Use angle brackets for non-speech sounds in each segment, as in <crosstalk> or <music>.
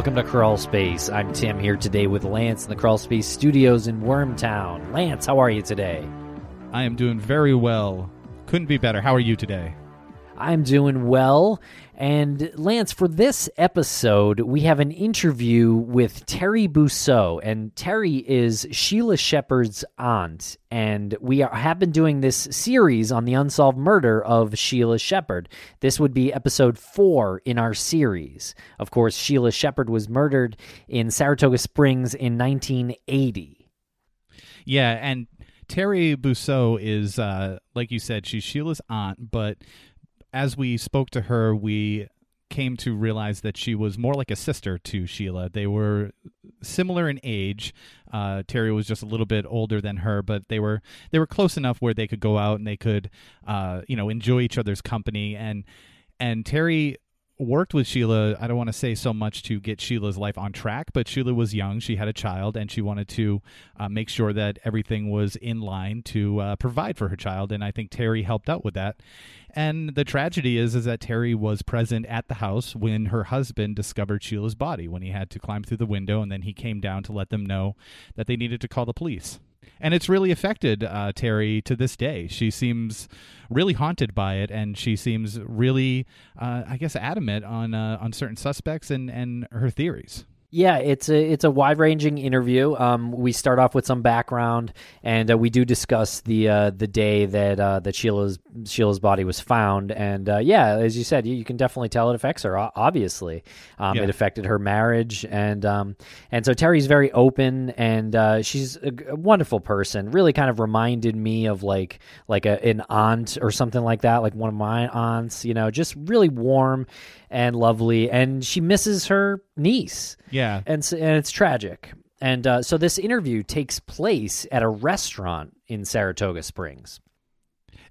Welcome to Crawl Space. I'm Tim here today with Lance in the Crawl Space Studios in Wormtown. Lance, how are you today? I am doing very well. Couldn't be better. How are you today? I'm doing well. And Lance, for this episode, we have an interview with Terry Bousseau. And Terry is Sheila Shepard's aunt. And we are, have been doing this series on the unsolved murder of Sheila Shepard. This would be episode four in our series. Of course, Sheila Shepard was murdered in Saratoga Springs in 1980. Yeah, and Terry Bousseau is, uh, like you said, she's Sheila's aunt, but as we spoke to her, we came to realize that she was more like a sister to Sheila. They were similar in age. Uh, Terry was just a little bit older than her, but they were they were close enough where they could go out and they could, uh, you know, enjoy each other's company. And and Terry worked with Sheila. I don't want to say so much to get Sheila's life on track, but Sheila was young. She had a child, and she wanted to uh, make sure that everything was in line to uh, provide for her child. And I think Terry helped out with that. And the tragedy is, is that Terry was present at the house when her husband discovered Sheila's body. When he had to climb through the window, and then he came down to let them know that they needed to call the police and it's really affected uh, Terry to this day. She seems really haunted by it, and she seems really, uh, I guess, adamant on uh, on certain suspects and and her theories. Yeah, it's a it's a wide ranging interview. Um, we start off with some background, and uh, we do discuss the uh, the day that uh, that Sheila's Sheila's body was found. And uh, yeah, as you said, you, you, can definitely tell it affects her. Obviously, um, yeah. it affected her marriage, and um, and so Terry's very open, and uh, she's a, a, wonderful person. Really, kind of reminded me of like like a, an aunt or something like that, like one of my aunts. You know, just really warm and lovely, and she misses her niece. Yeah, and and it's tragic. And uh, so this interview takes place at a restaurant in Saratoga Springs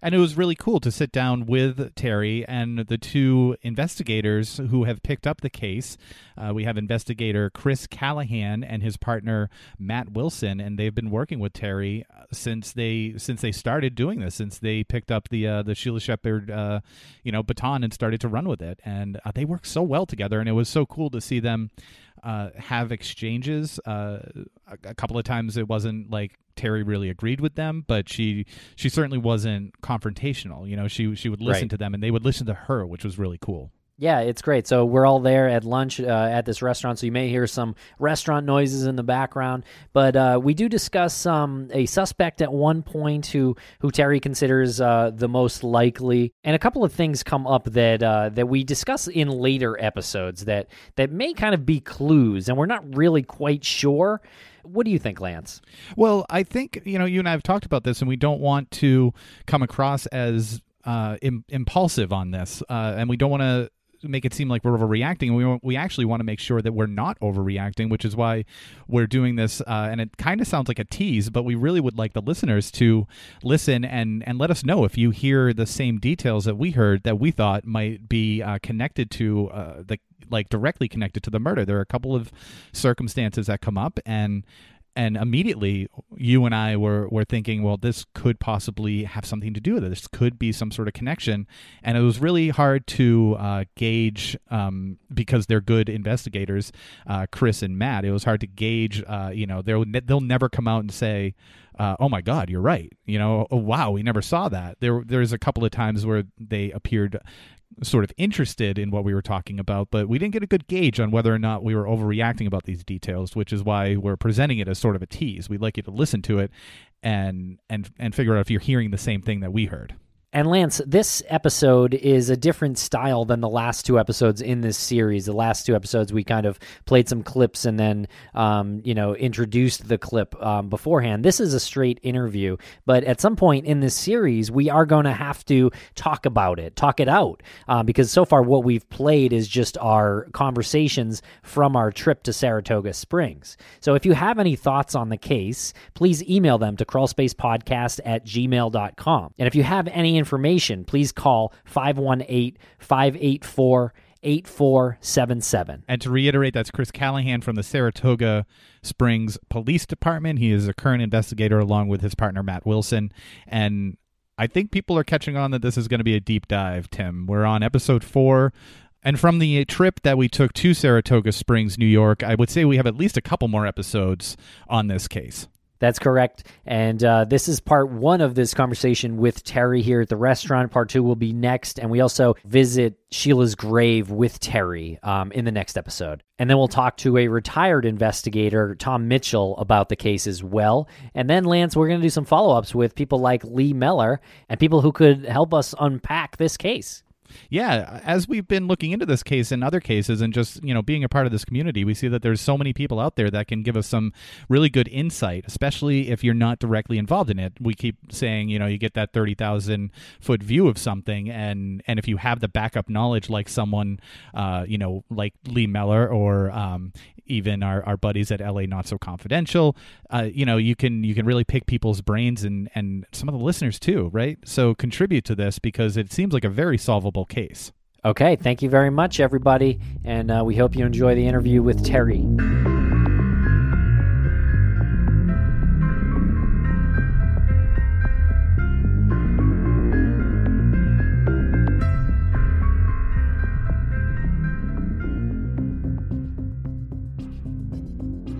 and it was really cool to sit down with Terry and the two investigators who have picked up the case. Uh, we have investigator Chris Callahan and his partner Matt Wilson, and they've been working with Terry uh, since they since they started doing this, since they picked up the uh, the Sheila Shepard uh, you know baton and started to run with it, and uh, they work so well together, and it was so cool to see them uh, have exchanges. Uh, a, a, couple of times it wasn't like Terry really agreed with them, but she she certainly wasn't confrontational. You know, she she would listen right. to them and they would listen to her, which was really cool. Yeah, it's great. So we're all there at lunch uh, at this restaurant, so you may hear some restaurant noises in the background. But uh, we do discuss um, a suspect at one point who who Terry considers uh, the most likely, and a couple of things come up that uh, that we discuss in later episodes that that may kind of be clues, and we're not really quite sure. What do you think, Lance? Well, I think you know you and I have talked about this, and we don't want to come across as uh, Im- impulsive on this, uh, and we don't want to make it seem like we're overreacting. We we actually want to make sure that we're not overreacting, which is why we're doing this. Uh, and it kind of sounds like a tease, but we really would like the listeners to listen and and let us know if you hear the same details that we heard that we thought might be uh, connected to uh, the like directly connected to the murder. There are a couple of circumstances that come up and and immediately you and I were were thinking, well, this could possibly have something to do with it. This could be some sort of connection, and it was really hard to uh, gauge um, because they're good investigators, uh, Chris and Matt. It was hard to gauge. Uh, you know, they'll they'll never come out and say. Uh, oh my God, you're right. You know, oh, wow, we never saw that. There, there's a couple of times where they appeared sort of interested in what we were talking about, but we didn't get a good gauge on whether or not we were overreacting about these details, which is why we're presenting it as sort of a tease. We'd like you to listen to it and and and figure out if you're hearing the same thing that we heard. And Lance, this episode is a different style than the last two episodes in this series. The last two episodes, we kind of played some clips and then, um, you know, introduced the clip um, beforehand. This is a straight interview, but at some point in this series, we are going to have to talk about it, talk it out, uh, because so far what we've played is just our conversations from our trip to Saratoga Springs. So if you have any thoughts on the case, please email them to crawlspacepodcast at gmail.com. And if you have any information, please call 518 584 8477. And to reiterate, that's Chris Callahan from the Saratoga Springs Police Department. He is a current investigator along with his partner, Matt Wilson. And I think people are catching on that this is going to be a deep dive, Tim. We're on episode four. And from the trip that we took to Saratoga Springs, New York, I would say we have at least a couple more episodes on this case. That's correct. And uh, this is part one of this conversation with Terry here at the restaurant. Part two will be next. And we also visit Sheila's grave with Terry um, in the next episode. And then we'll talk to a retired investigator, Tom Mitchell, about the case as well. And then, Lance, we're going to do some follow ups with people like Lee Meller and people who could help us unpack this case yeah, as we've been looking into this case and other cases and just, you know, being a part of this community, we see that there's so many people out there that can give us some really good insight, especially if you're not directly involved in it. We keep saying, you know, you get that 30,000 foot view of something and and if you have the backup knowledge like someone uh, you know, like Lee Meller or um, even our, our buddies at LA Not So Confidential, uh, you know, you can you can really pick people's brains and and some of the listeners too, right? So contribute to this because it seems like a very solvable case. Okay, thank you very much, everybody, and uh, we hope you enjoy the interview with Terry.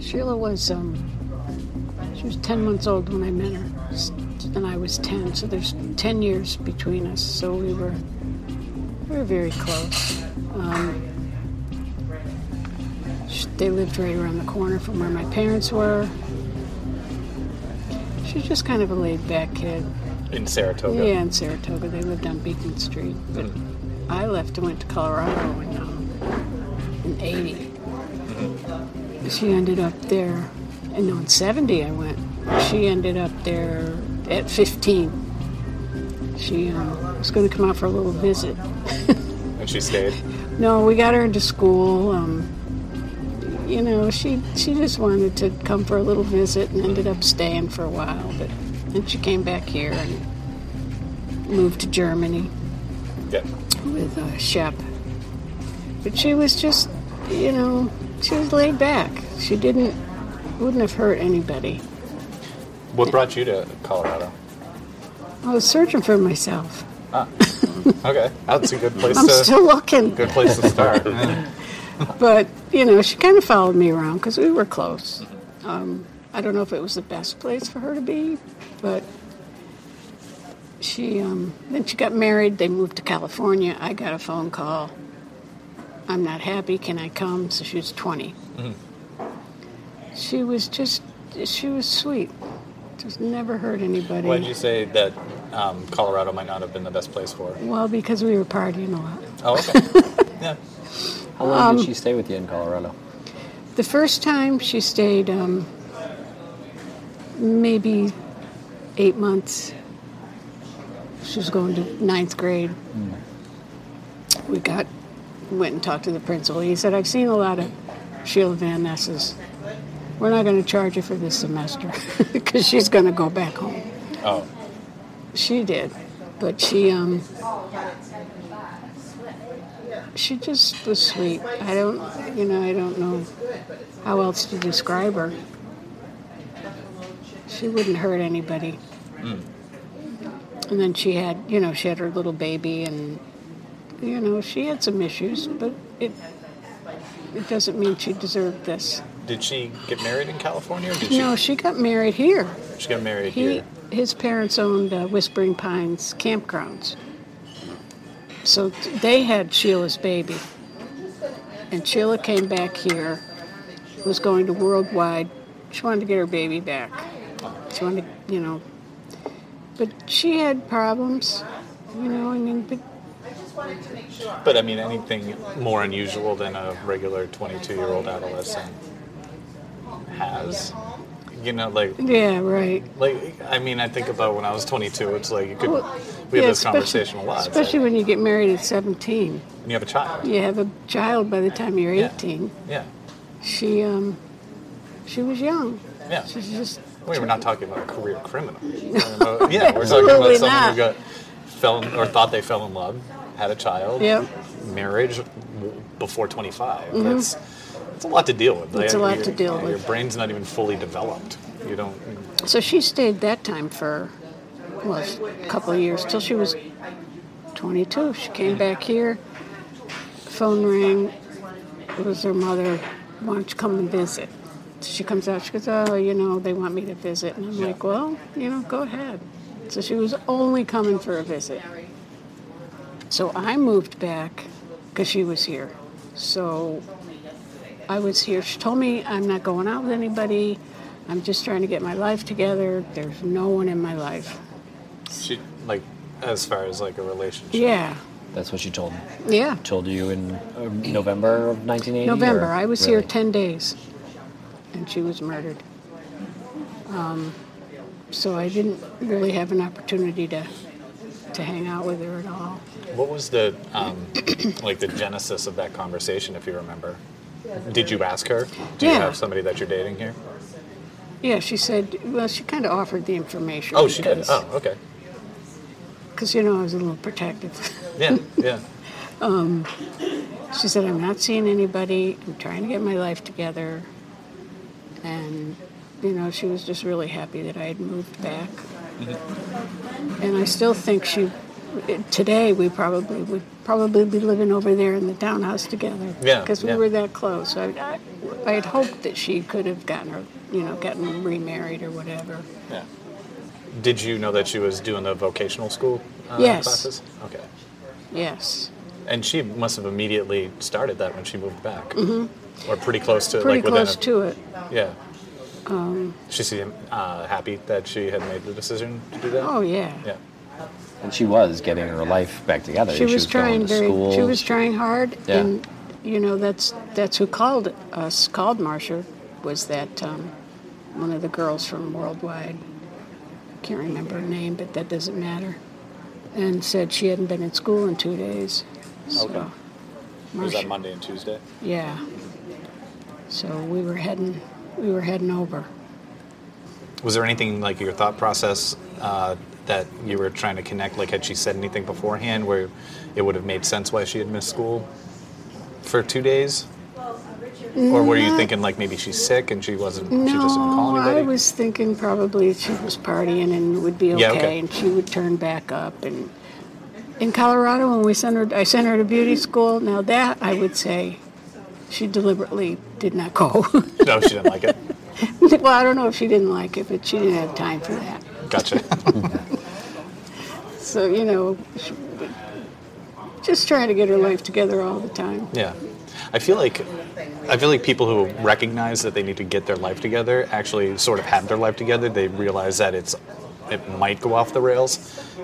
Sheila was um, she was ten months old when I met her, and I was ten. So there's ten years between us. So we were we were very close. Um, they lived right around the corner from where my parents were. She's just kind of a laid back kid. In Saratoga? Yeah, in Saratoga. They lived on Beacon Street. But mm I left and went to Colorado in, um, in 80. Mm-hmm she ended up there, and no, in 70 I went. She ended up there at 15. She um, was going to come out for a little visit. and she stayed? <laughs> no, we got her into school. Um, you know, she she just wanted to come for a little visit and ended up staying for a while. But then she came back here and moved to Germany yep. with uh, Shep. But she was just, you know, she was laid back. She didn't wouldn't have hurt anybody. What brought you to Colorado? I was searching for myself. Ah, okay, that's a good place. I'm to, still looking. Good place to start. <laughs> but you know, she kind of followed me around because we were close. Um, I don't know if it was the best place for her to be, but she um, then she got married. They moved to California. I got a phone call I'm not happy. Can I come? So she was 20. Mm-hmm. She was just, she was sweet. Just never hurt anybody. Why did you say that um, Colorado might not have been the best place for her? Well, because we were partying a lot. Oh, okay. <laughs> yeah. How long um, did she stay with you in Colorado? The first time she stayed um, maybe eight months. She was going to ninth grade. Mm. We got went and talked to the principal. He said, I've seen a lot of Sheila Van Ness's. We're not going to charge her for this semester <laughs> because she's going to go back home. Oh. She did. But she, um, she just was sweet. I don't, you know, I don't know how else to describe her. She wouldn't hurt anybody. Mm. And then she had, you know, she had her little baby and you know, she had some issues, but it it doesn't mean she deserved this. Did she get married in California? no, she... she got married here. She got married he, here. His parents owned uh, Whispering Pines campgrounds, so they had Sheila's baby, and Sheila came back here, was going to Worldwide. She wanted to get her baby back. She wanted, to, you know, but she had problems. You know, I mean, but but I mean, anything more unusual than a regular 22 year old adolescent has. You know, like yeah, right. Like I mean, I think about when I was 22. It's like you could well, we have this conversation a lot. Especially when you get married at 17. And you have a child. You have a child by the time you're 18. Yeah. yeah. She um, she was young. Yeah. She's just. Wait, we're not talking about a career criminal. <laughs> yeah, we're talking about someone not. who got fell in, or thought they fell in love had a child, yep. marriage before 25. Mm-hmm. That's it's a lot to deal with. It's a lot to deal with. Your brain's not even fully developed. You don't. So she stayed that time for well, a couple of years till she was 22. She came mm-hmm. back here, phone rang. It was her mother. Why don't you come and visit? So she comes out. She goes, "Oh, you know, they want me to visit." And I'm like, "Well, you know, go ahead." So she was only coming for a visit. So I moved back because she was here. So I was here. She told me I'm not going out with anybody. I'm just trying to get my life together. There's no one in my life. She like as far as like a relationship. Yeah, That's what she told me. yeah. told you in uh, November of 1980. November. or- I was here 10 days, and she was murdered. Um, so I didn't really have an opportunity to to hang out with her at all. What was the um, like the genesis of that conversation, if you remember? Did you ask her? Do you have somebody that you're dating here? Yeah, she said. Well, she kind of offered the information. Oh, she did. Oh, okay. Because you know I was a little protective. Yeah, yeah. <laughs> Um, she said, I'm not seeing anybody. I'm trying to get my life together. And, you know, she was just really happy that I had moved back. Mm-hmm. And I still think she, today we probably would probably be living over there in the townhouse together. Yeah, Because we yeah. were that close. I, I, I had hoped that she could have gotten her, you know, gotten remarried or whatever. Yeah. Did you know that she was doing the vocational school uh, Yes. classes? Okay. Yes. And she must have immediately started that when she moved back, mm-hmm. or pretty close to Pretty like close a, to it. Yeah. Um, she seemed uh, happy that she had made the decision to do that. Oh, yeah. Yeah. And she was getting her life back together. She was going trying to very. school. She was trying hard, Yeah. and you know that's that's who called us. Called Marcia was that um, one of the girls from Worldwide. Can't remember her name, but that doesn't matter. And said she hadn't been in school in two days. So, Okay. Was that Monday and Tuesday? Yeah. So we were heading. We were heading over. Was there anything like your thought process uh, that you were trying to connect? Like, had she said anything beforehand where it would have made sense why she had missed school for two days? Mm-hmm. Or were you thinking like maybe she's sick and she wasn't? she just didn't call No, anybody. I was thinking probably she was partying and would be okay, Yeah, okay. and she would turn back up. And in Colorado, when we sent her, I sent her to beauty school. Now that I would say, she deliberately did not go. No, she didn't like it. <laughs> well, I don't know if she didn't like it, but she didn't have time for that. Gotcha. <laughs> So you know, just trying to get her life together all the time. yeah, I feel like I feel like people who recognize that they need to get their life together actually sort of have their life together. They realize that it's it might go off the rails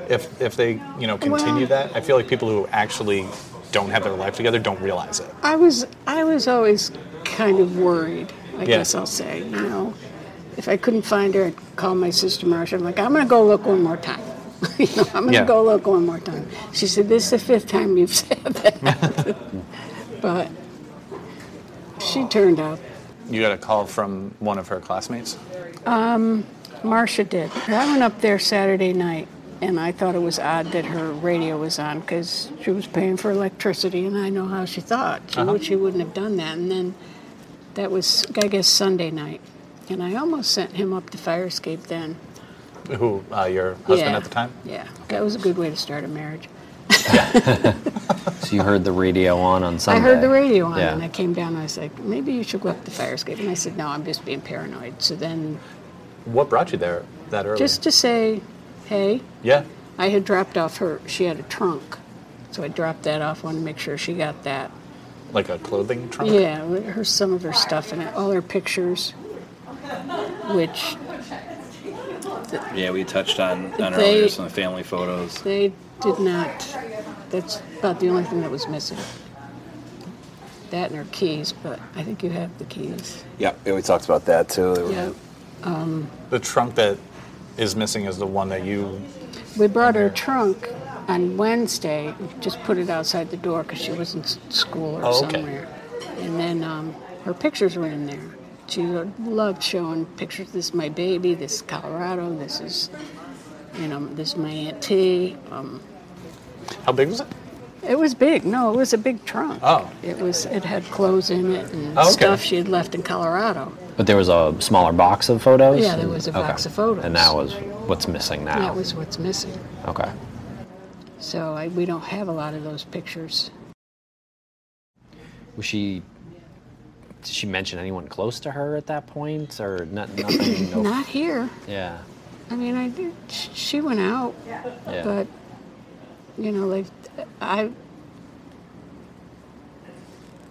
if if they you know continue Well- that. I feel like people who actually don't have their life together don't realize it. I was I was always kind of worried. I Yeah. guess I'll say, you know, if I couldn't find her, I'd call my sister Marcia. I'm like, I'm gonna go look one more time. You <laughs> know, I'm gonna Yeah. go look one more time. She said, "This is the fifth time you've <laughs> said that." <laughs> but she turned up. You got a call from one of her classmates. Marcia did. I went up there Saturday night, and I thought it was odd that her radio was on because she was paying for electricity, and I know how she thought. She, Uh-huh. she wouldn't have done that. And then that was, I guess, Sunday night, and I almost sent him up the fire escape then. Who uh, your husband yeah. at the time? Yeah, that was a good way to start a marriage. <laughs> So you heard the radio on on Sunday. I heard the radio on, Yeah. and I came down. and I was like, maybe you should go up the fire escape. And I said, no, I'm just being paranoid. So then, What brought you there that early? just to say, hey, yeah. I had dropped off her. She had a trunk, so I dropped that off. Wanted to make sure she got that. Like a clothing trunk. Yeah, her some of her stuff in it, all her pictures, which Yeah, we touched on, on They- earlier some family photos. they did not. That's about the only thing that was missing. That and her keys, but I think you have the keys. Yep, yeah, we talked about that too. They were- Yeah. The trunk that is missing is the one that you. We brought her trunk on Wednesday, just put it outside the door because she was in school or Oh, okay. somewhere. And then um, her pictures were in there. She loved showing pictures. This is my baby. This is Colorado. This is, you know, this is my Aunt T. Um, How big was it? it was big. No, it was a big trunk. Oh. It was. It had clothes in it and Oh, okay. stuff she had left in Colorado. But there was a smaller box of photos? Yeah, there was a box of photos. And that was what's missing now? That was what's missing. Okay. So I, we don't have a lot of those pictures. Was she? Did she mention anyone close to her at that point, or not, nothing? <clears throat> no, Not here. Yeah. I mean, I did. sh- She went out, Yeah. but you know, like I,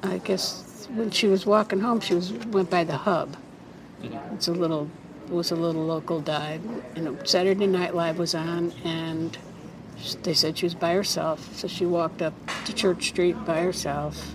I guess when she was walking home, she was went by the hub. It's a little, it was a little local dive, and Saturday Night Live was on, and sh- they said she was by herself, so she walked up to Church Street by herself.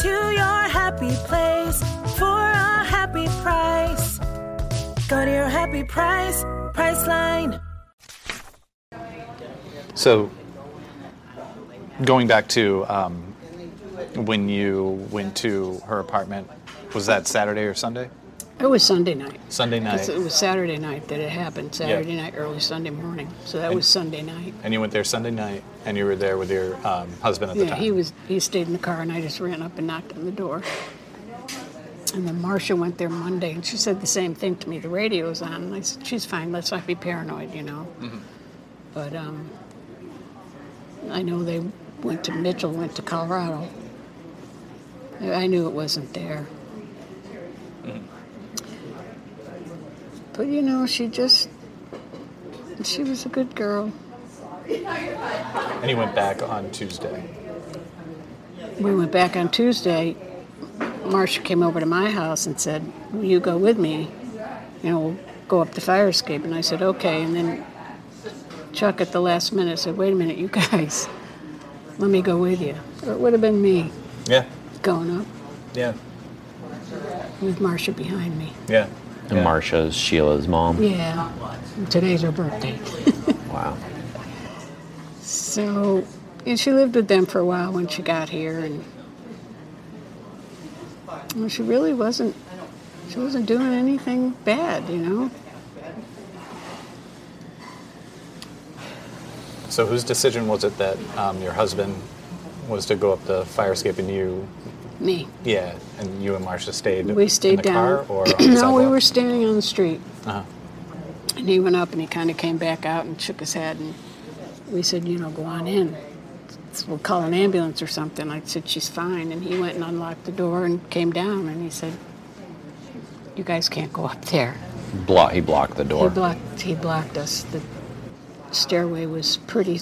To your happy place for a happy price. Go to your happy price, Priceline. So, going back to um, when you went to her apartment, was that Saturday or Sunday? It was Sunday night. Sunday night. It was Saturday night that it happened. Saturday night, early Sunday morning. So that was Sunday night. And you went there Sunday night, and you were there with your um, husband at the time. Yeah, he was. He stayed in the car, and I just ran up and knocked on the door. And then Marcia went there Monday, and she said the same thing to me. The radio was on, and I said, "She's fine. Let's not be paranoid, you know." But um, I know they went to Mitchell, went to Colorado. I I knew it wasn't there. But you know, she just. She was a good girl. And he went back on Tuesday. we went back on Tuesday, Marcia came over to my house and said, Will you go with me? You know, we'll go up the fire escape. And I said, Okay. And then Chuck at the last minute said, Wait a minute, you <laughs> guys, let me go with you. Or it would have been me Yeah, going up yeah, with Marcia behind me. yeah. And yeah. Marcia's Sheila's mom. Yeah. Today's her birthday. <laughs> Wow. So, and she lived with them for a while when she got here, and well, she really wasn't. She wasn't doing anything bad, you know. So, whose decision was it that um, your husband was to go up the fire escape and you, Me. yeah, and you and Marcia stayed We stayed in the down. car or on <clears throat> the no, we were standing on the street, Uh-huh. and he went up and he kind of came back out and shook his head, and we said, you know, go on in. We'll call an ambulance or something. I said she's fine, and he went and unlocked the door and came down, and he said, you guys can't go up there. Blo- he blocked the door. He door. blocked. He blocked us. The stairway was pretty.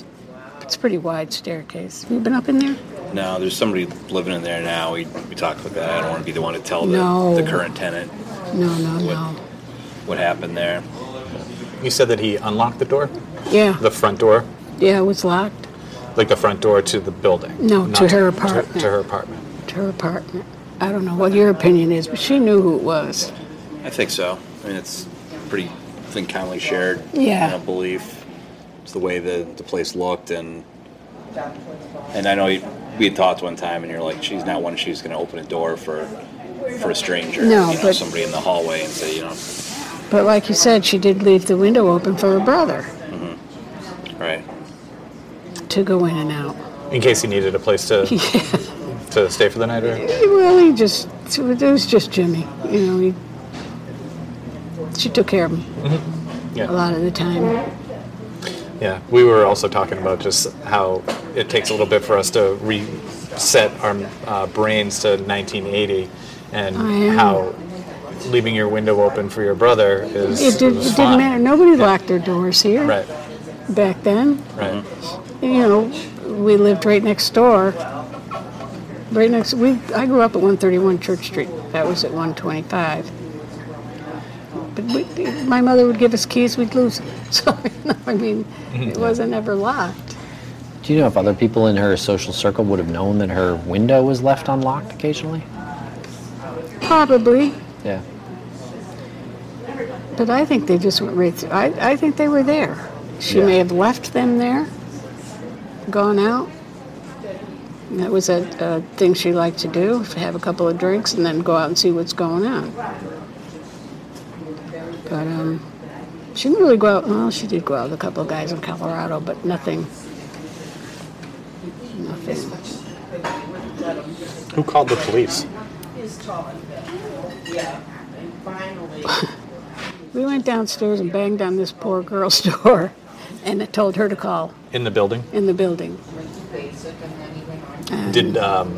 It's a pretty wide staircase. You been up in there? No, there's somebody living in there now. We, we talked about that. I don't want to be the one to tell the, No. the current tenant No, no, What? no. what happened there. You said that he unlocked the door, Yeah, the front door, yeah, it was locked like the front door to the building. No, not to her apartment. to her apartment. to her apartment. I don't know what your opinion is, but she knew who it was. I think so. I mean, it's pretty, I think, commonly shared Yeah. you know, belief. It's the way the, the place looked, and and I know you- we had talked one time, and you're like, she's not one she's going to open a door for for a stranger, No, you know, but- somebody in the hallway, and say, you know, But like you said, she did leave the window open for her brother mm-hmm. right. to go in and out. In case he needed a place to <laughs> to stay for the night, or He really just. It was just Jimmy. You know, he. She took care of him mm-hmm. yeah. a lot of the time. Yeah, we were also talking about just how it takes a little bit for us to reset our uh, brains to 1980, and how leaving your window open for your brother is It, did, it didn't matter. Nobody locked their doors here Right, back then. right. You know, we lived right next door. Right next, we. I grew up at 131 Church Street. That was at 125. But we, my mother would give us keys, we'd lose them. <laughs> So you know, I mean, it wasn't ever locked. Do you know if other people in her social circle would have known that her window was left unlocked occasionally? Probably, Yeah. but I think they just went right through. I, I think they were there. She Yeah. may have left them there, gone out. That was a, a thing she liked to do, have a couple of drinks and then go out and see what's going on. But um, she didn't really go out, well, she did go out with a couple of guys in Colorado, but nothing, nothing. Who called the police? <laughs> We went downstairs and banged on this poor girl's <laughs> door and told her to call In the building? in the building. Did um,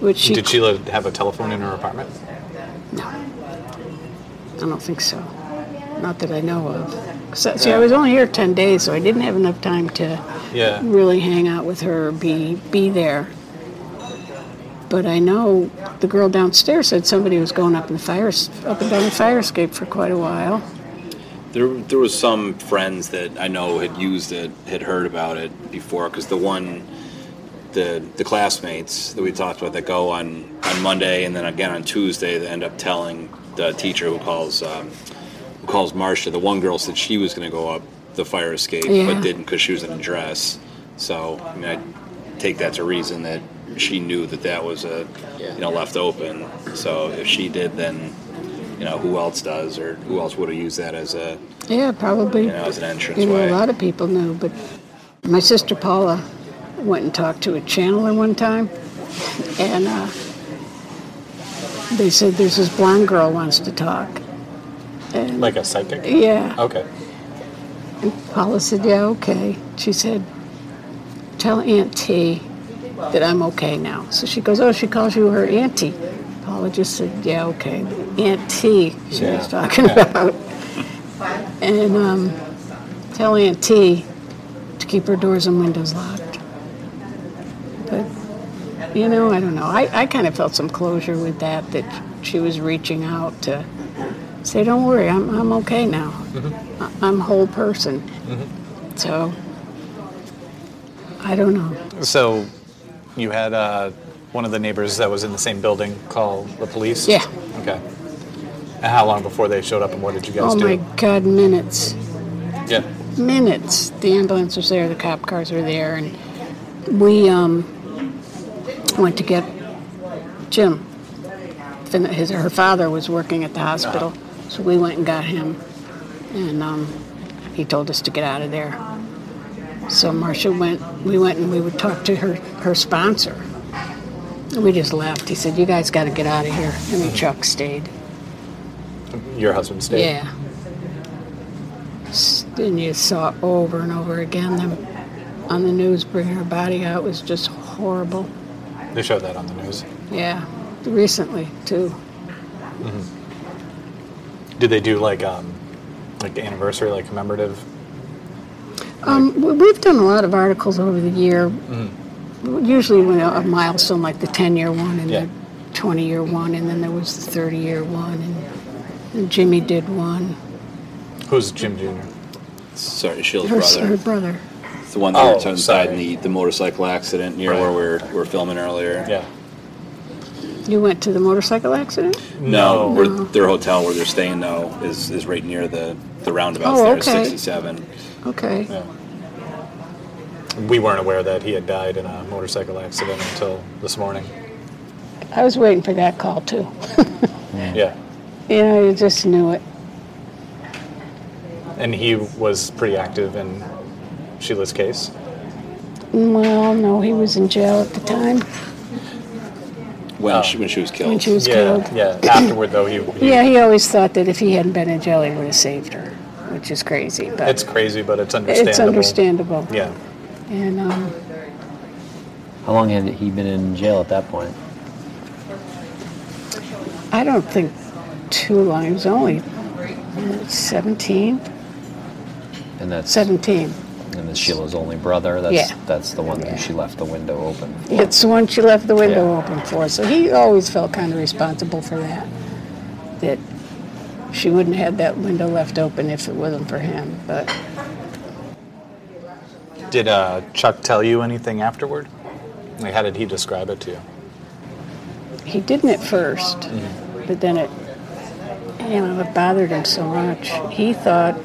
Which she, did Sheila have a telephone in her apartment? No. I don't think so. Not that I know of. So, see, I was only here 10 days, so I didn't have enough time to Yeah. really hang out with her be, be there. But I know the girl downstairs said somebody was going up in the fire, up and down the fire escape for quite a while. There, there was some friends that I know had used it, had heard about it before, because the one, the the classmates that we talked about that go on on Monday and then again on Tuesday, they end up telling the teacher who calls um, calls Marcia. The one girl said she was going to go up the fire escape, Yeah. but didn't because she was in a dress. So I mean, I take that to reason that she knew that that was a you know left open. So if she did, then you know who else does, or who else would have used that as a Yeah, probably. you know as an entrance You know, way. a lot of people knew, but my sister Paula went and talked to a channeler one time, and uh, they said there's this blonde girl wants to talk. And Like a psychic? yeah, Okay. Paula said, "Yeah, okay." She said, "Tell Aunt T that I'm okay now." So she goes, "Oh, she calls you her auntie." Paula just said, "Yeah, okay." Aunt T, she was talking about, and um, tell Aunt T to keep her doors and windows locked. But you know, I don't know. I, I kind of felt some closure with that that she was reaching out to say, "Don't worry, I'm I'm okay now. I- I'm a whole person." So I don't know. So you had uh, one of the neighbors that was in the same building call the police? Yeah. Okay. And how long before they showed up and what did you guys Oh do? Oh my God, minutes, Yeah. minutes. The ambulance was there, the cop cars were there, and we um, went to get Jim. His her father was working at the hospital, so we went and got him, and um, he told us to get out of there. So Marcia went. We went and we would talk to her her sponsor. We just left. He said, "You guys got to get out of here." And Chuck stayed. Your husband stayed? Yeah. And you saw over and over again them on the news bringing her body out was just horrible. They showed that on the news. Yeah, recently too. Did they do like um, like anniversary, like commemorative? Um, we- we've done a lot of articles over the year. Usually when a a milestone like the 10-year one and Yeah. the 20-year one, and then there was the 30-year one, and, and Jimmy did one. Who's Jim Jr.? Sorry, Sheila's Her, brother. her brother. the one that Oh, died sorry. in the, the motorcycle accident near Right. where we're, we're filming earlier. Yeah. You went to the motorcycle accident? No, No. We're, their hotel where they're staying though is, is right near the, the roundabouts Oh, there, okay. 67. Okay. Yeah. We weren't aware that he had died in a motorcycle accident until this morning. I was waiting for that call too. <laughs> Yeah. you know, you just knew it. And he was pretty active in Sheila's case. Well, no, he was in jail at the time When, Oh. she, when she was killed. when she was yeah. killed. Yeah. Afterward, though, he. he Yeah, he always thought that if he hadn't been in jail, he would have saved her, which is crazy. But It's crazy, but it's understandable. it's understandable. Yeah. And um, How long had he been in jail at that point? I don't think too long. He was only uh, 17. And that's 17. And that's Sheila's only brother. That's Yeah. that's the one Yeah. who she left the window open. For. It's the one she left the window Yeah. open for. So he always felt kind of responsible for that. That she wouldn't have that window left open if it wasn't for him. But Did uh, Chuck tell you anything afterward? Like, how did he describe it to you? he didn't at first, but then it, you know, it bothered him so much. He thought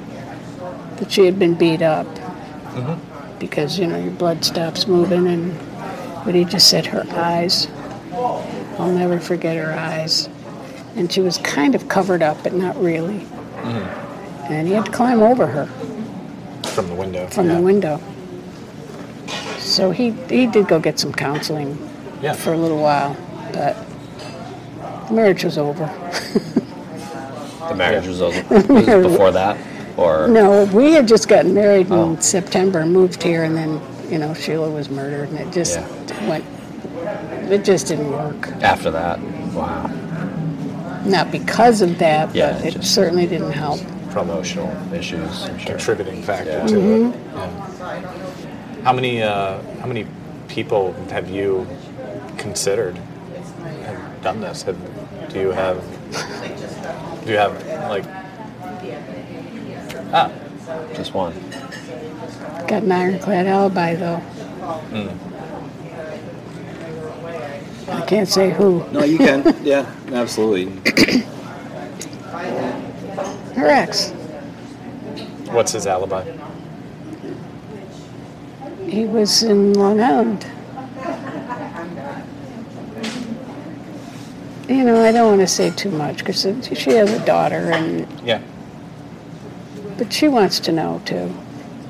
that she had been beat up because you know your blood stops moving and But he just said her eyes. I'll never forget her eyes. And she was kind of covered up, but not really. Mm-hmm. And he had to climb over her From the window. from yeah. the window. So he, he did go get some counseling Yeah. for a little while, but the marriage was over. The marriage was over <laughs> was it before that, or No, we had just gotten married in Oh. September, moved here, and then, you know, Sheila was murdered, and it just Yeah. went, it just didn't work. after that? Wow, Not because of that, Yeah, but it just- certainly didn't help. promotional issues. I'm sure. contributing factor Yeah. to Mm-hmm. it. Yeah. How many uh, how many people have you considered have done this? Have, do you have do you have like ah Just one. Got an ironclad alibi, though. Hmm. I can't say who. No, you can. yeah, absolutely. Her ex. what's his alibi? He was in Long Island. You know, I don't want to say too much because she has a daughter, and Yeah, but she wants to know too.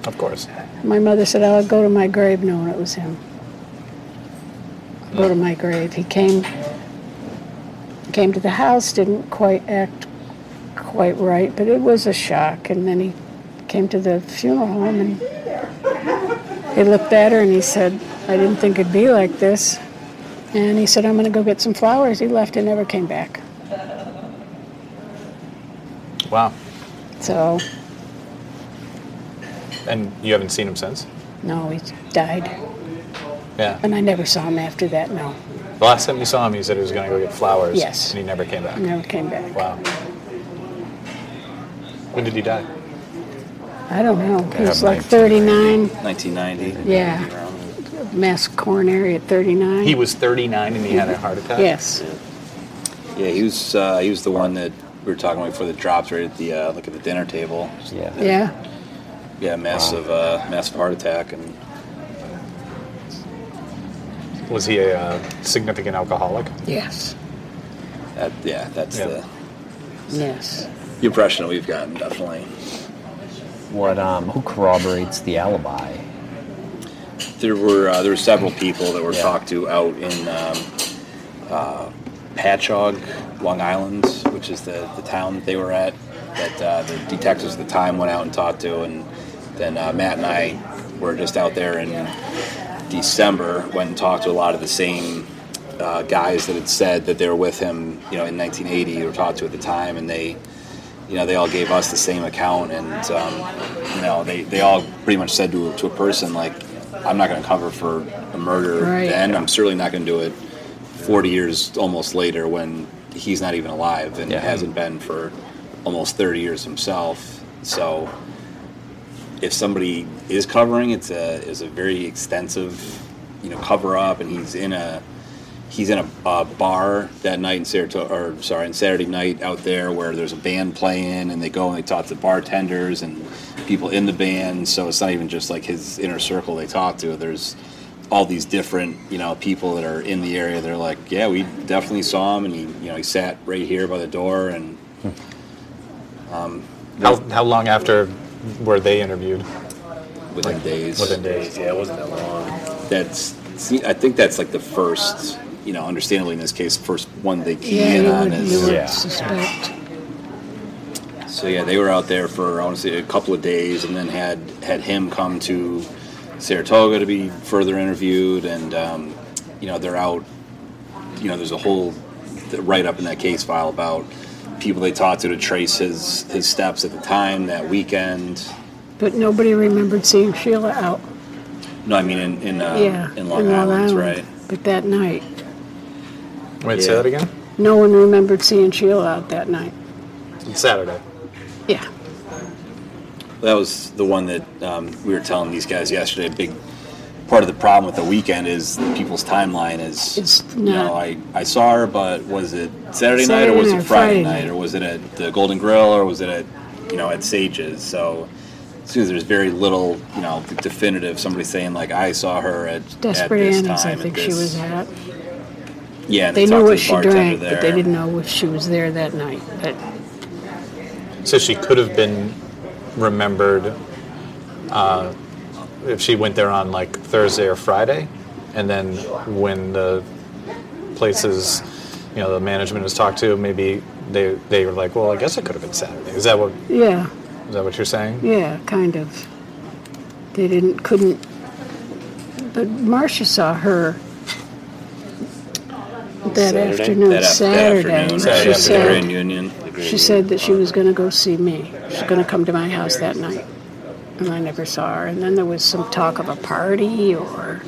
of course. My mother said, "I'll go to my grave knowing it was him." Go to my grave. He came. Came to the house, didn't quite act quite right, but it was a shock. And then he came to the funeral home and he looked at her and he said, "I didn't think it'd be like this." And he said, "I'm going to go get some flowers." He left and never came back. Wow. So And you haven't seen him since? no, he died, Yeah. and I never saw him after that. No, The last time you saw him, he said he was going to go get flowers. Yes. And he never came back. never came back. Wow. When did he die? I don't know. He was like 39. 1990. Yeah. Mass coronary at 39. He was 39 and he had a heart attack. Yes. Yeah, he was. Uh, he was the one that we were talking about before the drops right at the uh, like at the dinner table. Yeah. Yeah. Yeah, massive, uh, massive heart attack, and Was he a uh, significant alcoholic? Yes. that, yeah, that's Yeah. the Yes. the impression that we've gotten definitely. What? Um, who corroborates the alibi? There were uh, there were several people that were Yeah. talked to out in um, uh, Patchogue, Long Island, which is the, the town that they were at. That uh, the detectives at the time went out and talked to, and then uh, Matt and I were just out there in December. Went and talked to a lot of the same uh, guys that had said that they were with him, you know, in 1980 or talked to at the time, and they you know, they all gave us the same account, and um, you know, they, they all pretty much said to to a person like, "I'm not going to cover for a murder Right. then. I'm certainly not going to do it 40 years almost later when he's not even alive and Yeah. hasn't been for almost 30 years himself." So, if somebody is covering, it's a is a very extensive, you know, cover up, and he's in a he's in a, a bar that night in Saratoga, or sorry, on Saturday night out there where there's a band playing, and they go and they talk to bartenders and people in the band. So it's not even just like his inner circle they talk to. There's all these different, you know, people that are in the area. They're like, yeah, we definitely saw him, and he, you know, he sat right here by the door, and hmm. um, How, how long after were they interviewed? within days. Within days. Yeah, it wasn't that long. That's, see, I think that's like the first, you know, understandably in this case, first one they key Yeah, in you on would, is. you would Yeah. suspect. So yeah, they were out there for I want to say a couple of days, and then had had him come to Saratoga to be further interviewed, and um, you know they're out. You know, there's a whole write up in that case file about people they talked to to trace his his steps at the time that weekend. But nobody remembered seeing Sheila out. No, I mean in in, uh, yeah. in Long Island, right? But that night, Wait, say Yeah. that again? no one remembered seeing Sheila out that night. It's Saturday. Yeah. That was the one that um, we were telling these guys yesterday. A big part of the problem with the weekend is people's timeline is, It's you know, I, I saw her, but was it Saturday, night or was it Friday Friday night night. or was it at the Golden Grill or was it at, you know, at Sages? So seems there's very little, you know, definitive. Somebody saying like, "I saw her at Desperate at this Annie's, I time." at think she was at. Yeah, and They knew what the she bartender drank, but they didn't know if she was there that night. But So she could have been remembered uh, if she went there on like Thursday or Friday, and then when the places, you know, the management was talked to, maybe they they were like, well, I guess it could have been Saturday. Is that what yeah, is that what you're saying? yeah, kind of. They didn't, couldn't. But Marcia saw her that Saturday? afternoon, that, af- that Saturday. afternoon, she after said Grand Union. she said that she was going to go see me. She's going to come to my house that night, and I never saw her. And then there was some talk of a party or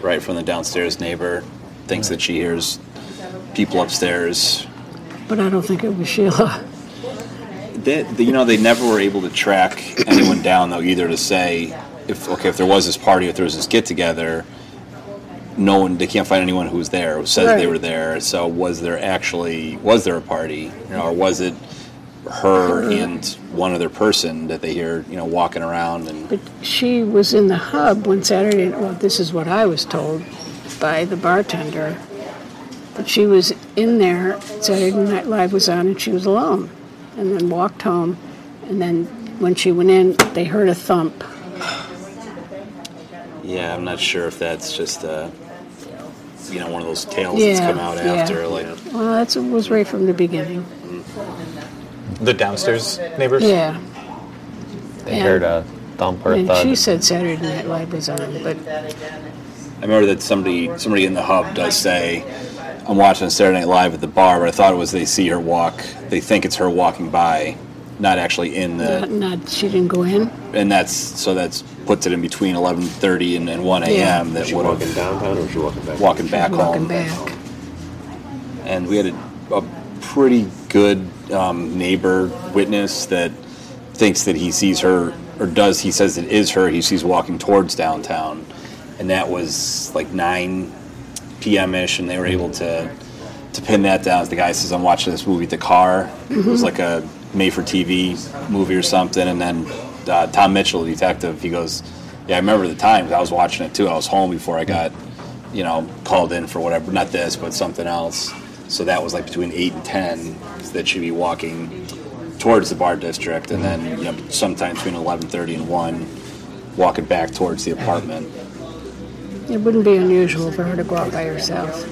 right from the downstairs neighbor thinks that she hears people upstairs but I don't think it was Sheila. they, they- you know they never were able to track anyone down though either to say if okay if there was this party if there was this get together no one they can't find anyone who was there who says they were there so was there actually was there a party you know or was it her <laughs> and one other person that they hear you know walking around and But she was in the hub one Saturday. Well, this is what I was told by the bartender. But she was in there. Saturday Night Live was on, and she was alone. And then walked home. And then when she went in, they heard a thump. yeah i'm not sure if that's just uh you know one of those tales that's come out yeah. after like Well, that was right from the beginning. The downstairs neighbors. Yeah. They uh, And- heard a thump or a And thud. she said Saturday Night Live was on, but I remember that somebody somebody in the hub does say, "I'm watching Saturday Night Live at the bar, but I thought it was they see her walk. They think it's her walking by, not actually in the. not she didn't go in. And that's so that's puts it in between 11:30 and, and 1 Yeah. a.m. That was she walking downtown or was she walking back? walking back walking home. back. And we had a, a pretty good um, neighbor witness that thinks that he sees her, or does he says it is her. He sees walking towards downtown, and that was like 9 p.m. ish, and they were able to to pin that down. The guy says, "I'm watching this movie the car. It was like a made-for-TV movie or something." And then uh, Tom Mitchell, the detective, he goes, "Yeah, I remember the times. I was watching it too. I was home before I got, you know, called in for whatever. Not this, but something else." So that was like between eight and ten that she'd be walking towards the bar district, and then you know, sometime between 11:30 and one, walking back towards the apartment. It wouldn't be unusual for her to go out by herself.